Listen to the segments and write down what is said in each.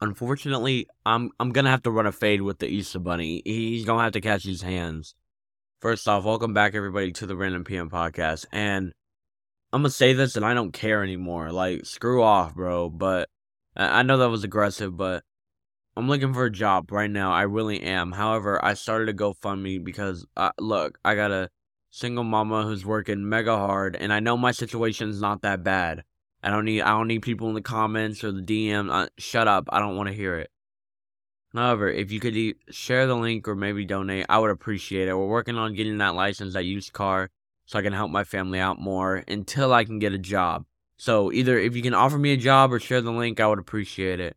Unfortunately, I'm I'm gonna have to run a fade with the Easter Bunny. He's gonna have to catch his hands. First off, welcome back everybody to the Random PM podcast. And I'm gonna say this and I don't care anymore. Like, screw off, bro. But I know that was aggressive, but I'm looking for a job right now. I really am. However, I started a GoFundMe because uh, look, I got a single mama who's working mega hard, and I know my situation's not that bad. I don't need I don't need people in the comments or the DM. Uh, shut up. I don't want to hear it. However, if you could e- share the link or maybe donate, I would appreciate it. We're working on getting that license, that used car, so I can help my family out more until I can get a job. So either if you can offer me a job or share the link, I would appreciate it.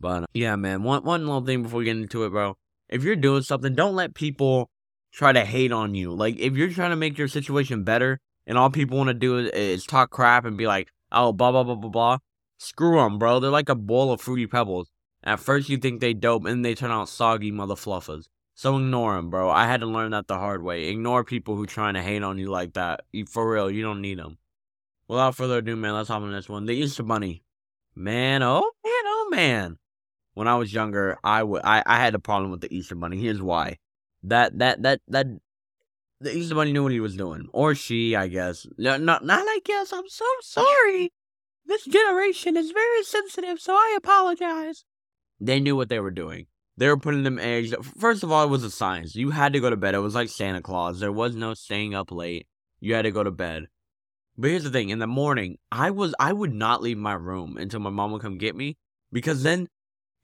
But yeah, man, one one little thing before we get into it, bro. If you're doing something, don't let people try to hate on you. Like if you're trying to make your situation better, and all people want to do is, is talk crap and be like, oh, blah, blah, blah, blah, blah. Screw them, bro. They're like a bowl of fruity pebbles. At first, you think they dope, and then they turn out soggy mother fluffers. So ignore them, bro. I had to learn that the hard way. Ignore people who trying to hate on you like that. For real, you don't need them. Without further ado, man, let's hop on this one. The Easter Bunny. Man, oh man, oh man. When I was younger, I would I, I had a problem with the Easter Bunny. Here's why. That that that that the Easter Bunny knew what he was doing, or she, I guess. No, not, not I guess. I'm so sorry. This generation is very sensitive, so I apologize. They knew what they were doing. They were putting them eggs. First of all, it was a science. You had to go to bed. It was like Santa Claus. There was no staying up late. You had to go to bed. But here's the thing: in the morning, I was I would not leave my room until my mom would come get me because then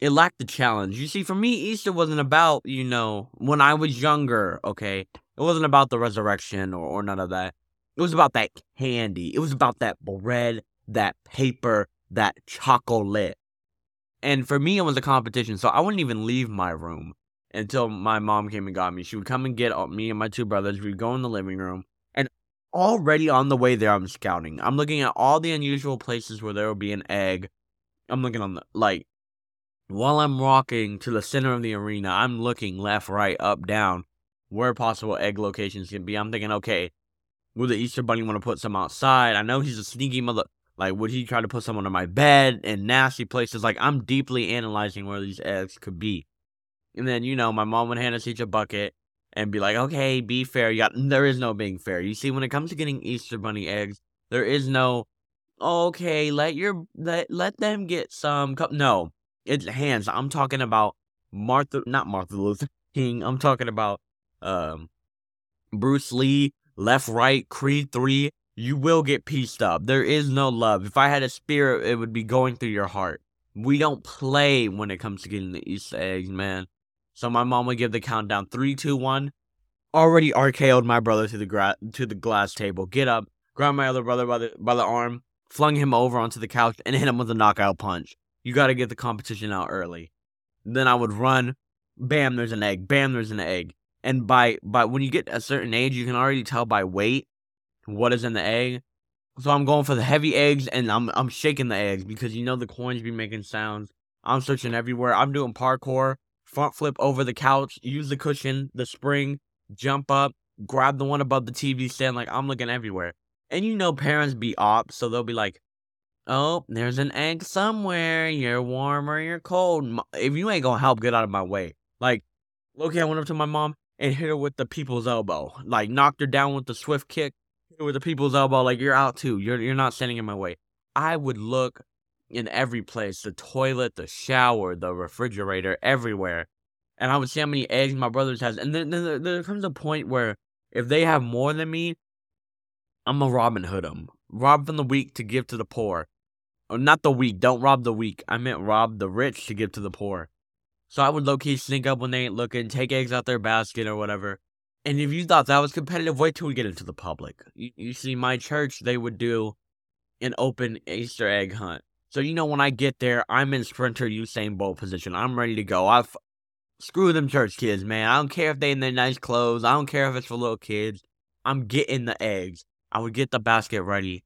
it lacked the challenge. You see, for me, Easter wasn't about you know when I was younger. Okay, it wasn't about the resurrection or, or none of that. It was about that candy. It was about that bread, that paper, that chocolate. And for me, it was a competition. So I wouldn't even leave my room until my mom came and got me. She would come and get uh, me and my two brothers. We'd go in the living room. And already on the way there, I'm scouting. I'm looking at all the unusual places where there will be an egg. I'm looking on the, like, while I'm walking to the center of the arena, I'm looking left, right, up, down where possible egg locations can be. I'm thinking, okay, would the Easter Bunny want to put some outside? I know he's a sneaky mother. Like, would he try to put some under my bed in nasty places? Like, I'm deeply analyzing where these eggs could be. And then, you know, my mom would hand us each a bucket and be like, okay, be fair. You got, there is no being fair. You see, when it comes to getting Easter Bunny eggs, there is no, okay, let your, let, let them get some. No, it's hands. I'm talking about Martha, not Martha Luther King. I'm talking about um, Bruce Lee, Left Right, Creed 3, you will get pieced up. There is no love. If I had a spirit, it would be going through your heart. We don't play when it comes to getting the Easter eggs, man. So my mom would give the countdown three, two, one. Already RKO'd my brother to the gra- to the glass table. Get up, grab my other brother by the by the arm, flung him over onto the couch, and hit him with a knockout punch. You got to get the competition out early. Then I would run. Bam, there's an egg. Bam, there's an egg and by by when you get a certain age, you can already tell by weight what is in the egg. So I'm going for the heavy eggs, and I'm I'm shaking the eggs because you know the coins be making sounds. I'm searching everywhere. I'm doing parkour, front flip over the couch, use the cushion, the spring, jump up, grab the one above the TV stand. Like I'm looking everywhere. And you know parents be ops, so they'll be like, "Oh, there's an egg somewhere. You're warm or you're cold. If you ain't gonna help, get out of my way." Like, okay, I went up to my mom and hit her with the people's elbow. Like knocked her down with the swift kick, with the people's elbow. Like you're out too. You're you're not standing in my way. I would look in every place, the toilet, the shower, the refrigerator, everywhere. And I would see how many eggs my brothers has. And then, then there, there comes a point where if they have more than me, I'm a Robin Hood them. Rob from the weak to give to the poor. Or not the weak. Don't rob the weak. I meant rob the rich to give to the poor. So I would low key sneak up when they ain't looking, take eggs out their basket or whatever. And if you thought that was competitive, wait till we get into the public. You, you see, my church, they would do an open Easter egg hunt. So, you know, when I get there, I'm in sprinter Usain Bolt position. I'm ready to go. I screw them church kids, man. I don't care if they in their nice clothes. I don't care if it's for little kids. I'm getting the eggs. I would get the basket ready.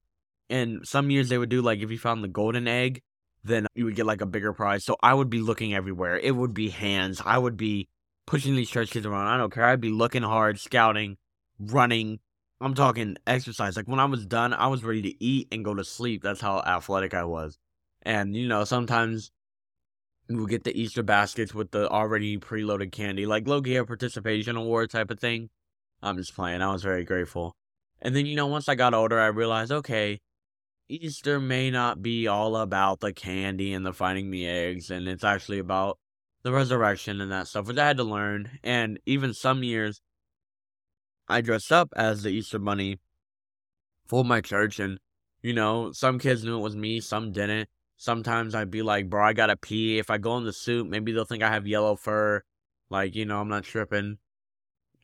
And some years they would do like if you found the golden egg, then you would get like a bigger prize. So I would be looking everywhere. It would be hands. I would be pushing these church kids around. I don't care. I'd be looking hard, scouting, running. I'm talking exercise. Like when I was done, I was ready to eat and go to sleep. That's how athletic I was. And you know, sometimes we would get the Easter baskets with the already preloaded candy, like low gear participation award type of thing. I'm just playing. I was very grateful. And then, you know, once I got older, I realized, okay, Easter may not be all about the candy and the finding the eggs, and it's actually about the resurrection and that stuff, which I had to learn. And even some years, I dressed up as the Easter Bunny for my church, and you know, some kids knew it was me, some didn't. Sometimes I'd be like, bro, I gotta pee. If I go in the suit, maybe they'll think I have yellow fur. Like, you know, I'm not tripping.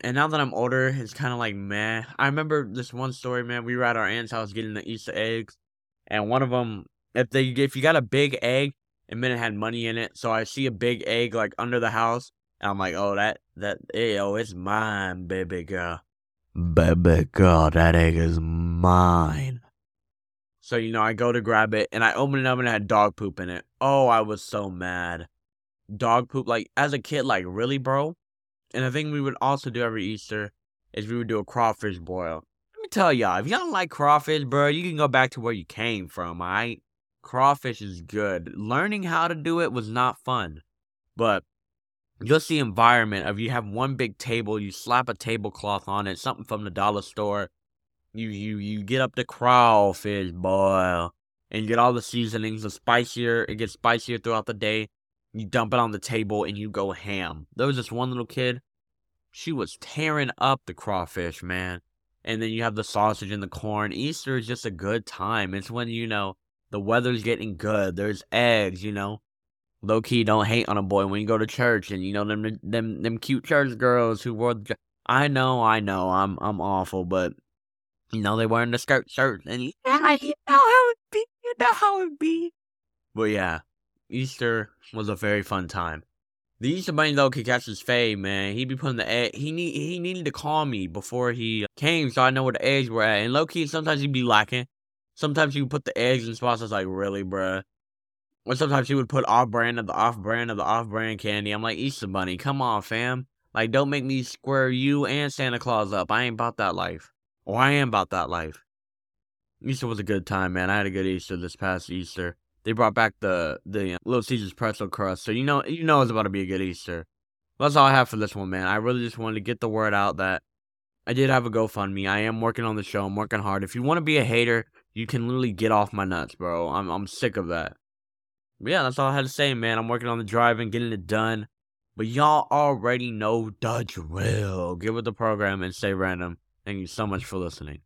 And now that I'm older, it's kind of like, meh. I remember this one story, man. We were at our aunt's house getting the Easter eggs, and one of them, if they, if you got a big egg, and then it had money in it, so I see a big egg like under the house, and I'm like, oh, that, that, yo, it's mine, baby girl. Baby girl, that egg is mine. So, you know, I go to grab it and I open it up and it had dog poop in it. Oh, I was so mad. Dog poop, like, as a kid, like, really, bro? And the thing we would also do every Easter is we would do a crawfish boil. Tell y'all, if y'all don't like crawfish, bro, you can go back to where you came from, alright? Crawfish is good. Learning how to do it was not fun. But just the environment of you have one big table, you slap a tablecloth on it, something from the dollar store. You you you get up the crawfish boil and get all the seasonings. The spicier it gets spicier throughout the day. You dump it on the table and you go ham. There was this one little kid. She was tearing up the crawfish, man. And then you have the sausage and the corn. Easter is just a good time. It's when you know the weather's getting good. There's eggs, you know low key don't hate on a boy when you go to church and you know them them them cute church girls who wore the I know, I know, I'm I'm awful, but you know they wearing the skirt shirts and you, yeah, you know how it be, you know how it be. But yeah, Easter was a very fun time. The Easter Bunny though could catch his fade, man. He'd be putting the egg. He need he needed to call me before he uh, came, so I know where the eggs were at. And low key, sometimes he'd be lacking. Sometimes he would put the eggs in spots. I was like, really, bruh. Or sometimes he would put off brand of the off brand of the off brand candy. I'm like, Easter Bunny, come on, fam. Like, don't make me square you and Santa Claus up. I ain't about that life. Or I am about that life. Easter was a good time, man. I had a good Easter this past Easter. They brought back the the uh, Little Caesars pretzel crust, so you know you know it's about to be a good Easter. That's all I have for this one, man. I really just wanted to get the word out that I did have a GoFundMe. I am working on the show. I'm working hard. If you want to be a hater, you can literally get off my nuts, bro. I'm I'm sick of that yeah, that's all I had to say, man. I'm working on the driving, getting it done. But y'all already know the drill. Get with the program and stay random. Thank you so much for listening.